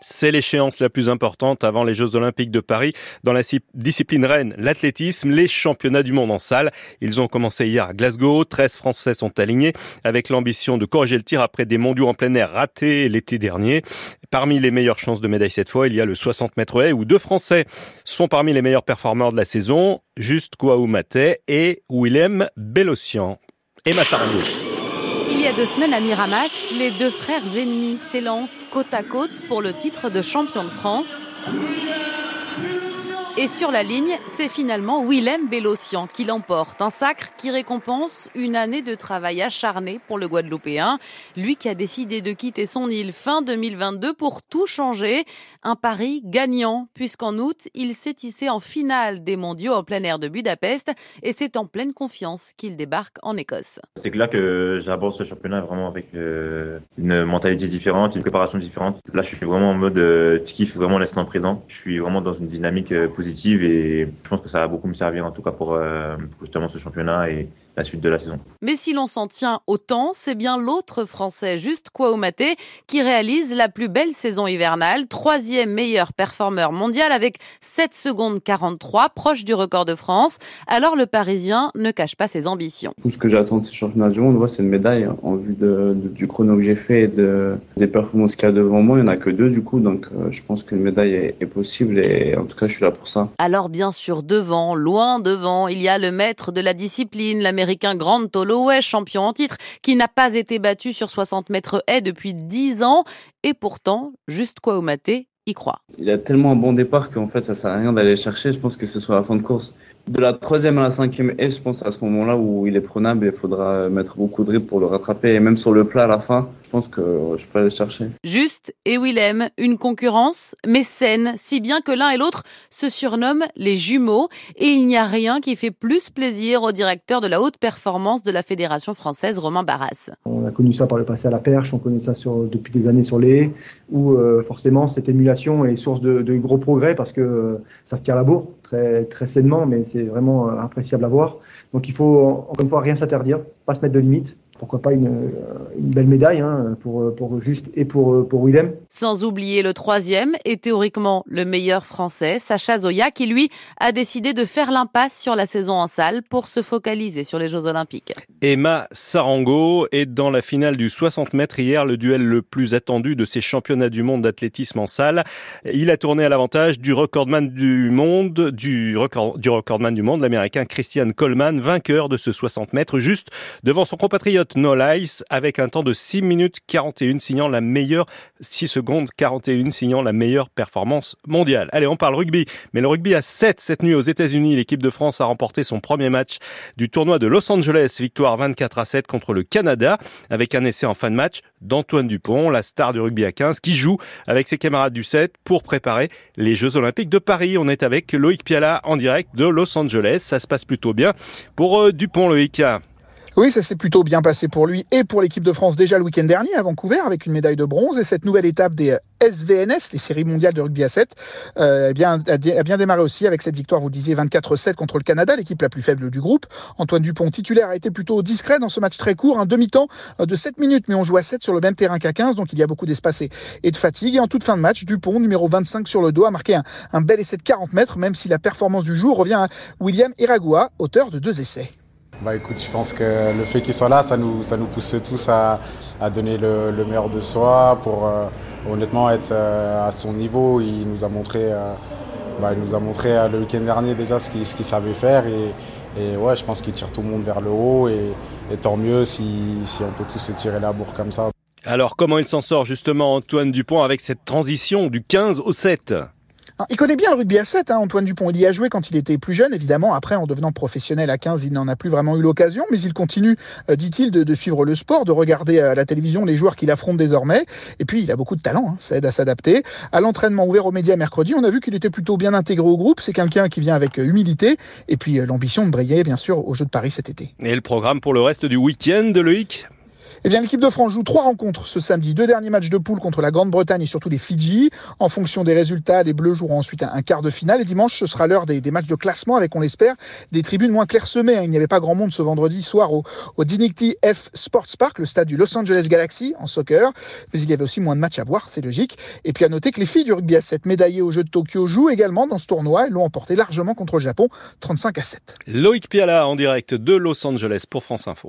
C'est l'échéance la plus importante avant les Jeux Olympiques de Paris. Dans la discipline reine, l'athlétisme, les championnats du monde en salle. Ils ont commencé hier à Glasgow. 13 Français sont alignés avec l'ambition de corriger le tir après des mondiaux en plein air ratés l'été dernier. Parmi les meilleures chances de médaille cette fois, il y a le 60 mètres haies où deux Français sont parmi les meilleurs performeurs de la saison. Juste Kouaoumate et Willem Bellossian. Et Massarzo. Il y a deux semaines à Miramas, les deux frères ennemis s'élancent côte à côte pour le titre de champion de France. Et sur la ligne, c'est finalement Willem Bellossian qui l'emporte. Un sacre qui récompense une année de travail acharné pour le Guadeloupéen. Lui qui a décidé de quitter son île fin 2022 pour tout changer. Un pari gagnant, puisqu'en août, il s'est hissé en finale des mondiaux en plein air de Budapest. Et c'est en pleine confiance qu'il débarque en Écosse. C'est là que j'aborde ce championnat vraiment avec euh, une mentalité différente, une préparation différente. Là, je suis vraiment en mode, euh, tu kiffes vraiment l'instant présent. Je suis vraiment dans une dynamique euh, et je pense que ça va beaucoup me servir en tout cas pour euh, justement ce championnat la suite de la saison. Mais si l'on s'en tient autant, c'est bien l'autre Français, juste Kouaoumate, qui réalise la plus belle saison hivernale, troisième meilleur performeur mondial avec 7 secondes 43, proche du record de France. Alors le Parisien ne cache pas ses ambitions. Tout ce que j'attends de ces championnats du monde, c'est une médaille en vue de, du chrono que j'ai fait et de, des performances qu'il y a devant moi. Il n'y en a que deux du coup, donc euh, je pense qu'une médaille est, est possible et en tout cas je suis là pour ça. Alors bien sûr devant, loin devant, il y a le maître de la discipline, l'américain Grant Holloway, champion en titre, qui n'a pas été battu sur 60 mètres haies depuis 10 ans. Et pourtant, juste Kouaoumate y croit. Il a tellement un bon départ qu'en fait ça sert à rien d'aller chercher. Je pense que ce soit la fin de course. De la troisième à la cinquième haie, je pense à ce moment-là où il est prenable, il faudra mettre beaucoup de dribbles pour le rattraper. Et même sur le plat à la fin, je pense que je peux aller chercher. Juste et Willem, une concurrence, mais saine, si bien que l'un et l'autre se surnomment les jumeaux. Et il n'y a rien qui fait plus plaisir au directeur de la haute performance de la Fédération française, Romain Barras. On a connu ça par le passé à la perche, on connaît ça sur, depuis des années sur les haies, où euh, forcément cette émulation est source de, de gros progrès parce que euh, ça se tire la bourre très, très sainement, mais c'est vraiment euh, appréciable à voir. Donc il faut, encore une fois, rien s'interdire, pas se mettre de limites pourquoi pas une, une belle médaille hein, pour, pour Juste et pour, pour Willem. Sans oublier le troisième et théoriquement le meilleur français, Sacha Zoya, qui lui a décidé de faire l'impasse sur la saison en salle pour se focaliser sur les Jeux Olympiques. Emma Sarango est dans la finale du 60 mètres hier, le duel le plus attendu de ces championnats du monde d'athlétisme en salle. Il a tourné à l'avantage du recordman du monde, du, record, du recordman du monde, l'américain Christian Coleman, vainqueur de ce 60 mètres, juste devant son compatriote No Lice avec un temps de 6 minutes 41 signant la meilleure 6 secondes 41 signant la meilleure performance mondiale. Allez, on parle rugby, mais le rugby à 7 cette nuit aux États-Unis, l'équipe de France a remporté son premier match du tournoi de Los Angeles, victoire 24 à 7 contre le Canada avec un essai en fin de match d'Antoine Dupont, la star du rugby à 15 qui joue avec ses camarades du 7 pour préparer les Jeux Olympiques de Paris. On est avec Loïc Piala en direct de Los Angeles. Ça se passe plutôt bien pour euh, Dupont Loïc. Oui, ça s'est plutôt bien passé pour lui et pour l'équipe de France déjà le week-end dernier à Vancouver avec une médaille de bronze et cette nouvelle étape des SVNS, les séries mondiales de rugby à 7, euh, eh bien, a, bien démarré aussi avec cette victoire, vous le disiez, 24-7 contre le Canada, l'équipe la plus faible du groupe. Antoine Dupont, titulaire, a été plutôt discret dans ce match très court, un demi-temps euh, de 7 minutes, mais on joue à 7 sur le même terrain qu'à 15, donc il y a beaucoup d'espace et de fatigue. Et en toute fin de match, Dupont, numéro 25 sur le dos, a marqué un, un bel essai de 40 mètres, même si la performance du jour revient à William Iragua, auteur de deux essais. Bah écoute, je pense que le fait qu'il soit là, ça nous, ça nous pousse tous à, donner le, le, meilleur de soi pour euh, honnêtement être euh, à son niveau. Il nous a montré, euh, bah, il nous a montré le week-end dernier déjà ce qu'il qu savait faire et, et, ouais, je pense qu'il tire tout le monde vers le haut et, et tant mieux si, si, on peut tous se tirer la bourre comme ça. Alors comment il s'en sort justement Antoine Dupont avec cette transition du 15 au 7 il connaît bien le rugby à 7, hein, Antoine Dupont. Il y a joué quand il était plus jeune, évidemment. Après, en devenant professionnel à 15, il n'en a plus vraiment eu l'occasion, mais il continue, euh, dit-il, de, de, suivre le sport, de regarder à la télévision les joueurs qu'il affronte désormais. Et puis, il a beaucoup de talent, hein, ça aide à s'adapter. À l'entraînement ouvert aux médias mercredi, on a vu qu'il était plutôt bien intégré au groupe. C'est quelqu'un qui vient avec humilité et puis l'ambition de briller, bien sûr, aux Jeux de Paris cet été. Et le programme pour le reste du week-end, Loïc Eh bien, l'équipe de France joue trois rencontres ce samedi. Deux derniers matchs de poule contre la Grande-Bretagne et surtout les Fidji. En fonction des résultats, les Bleus joueront ensuite un quart de finale. Et dimanche, ce sera l'heure des, matchs de classement avec, on l'espère, des tribunes moins clairsemées. Hein. Il n'y avait pas grand monde ce vendredi soir au, au Dignity F Sports Park, le stade du Los Angeles Galaxy en soccer. Mais il y avait aussi moins de matchs à voir, c'est logique. Et puis à noter que les filles du rugby à 7 médaillées aux Jeux de Tokyo jouent également dans ce tournoi et l'ont emporté largement contre le Japon, 35 à 7. Loïc Piala en direct de Los Angeles pour France Info.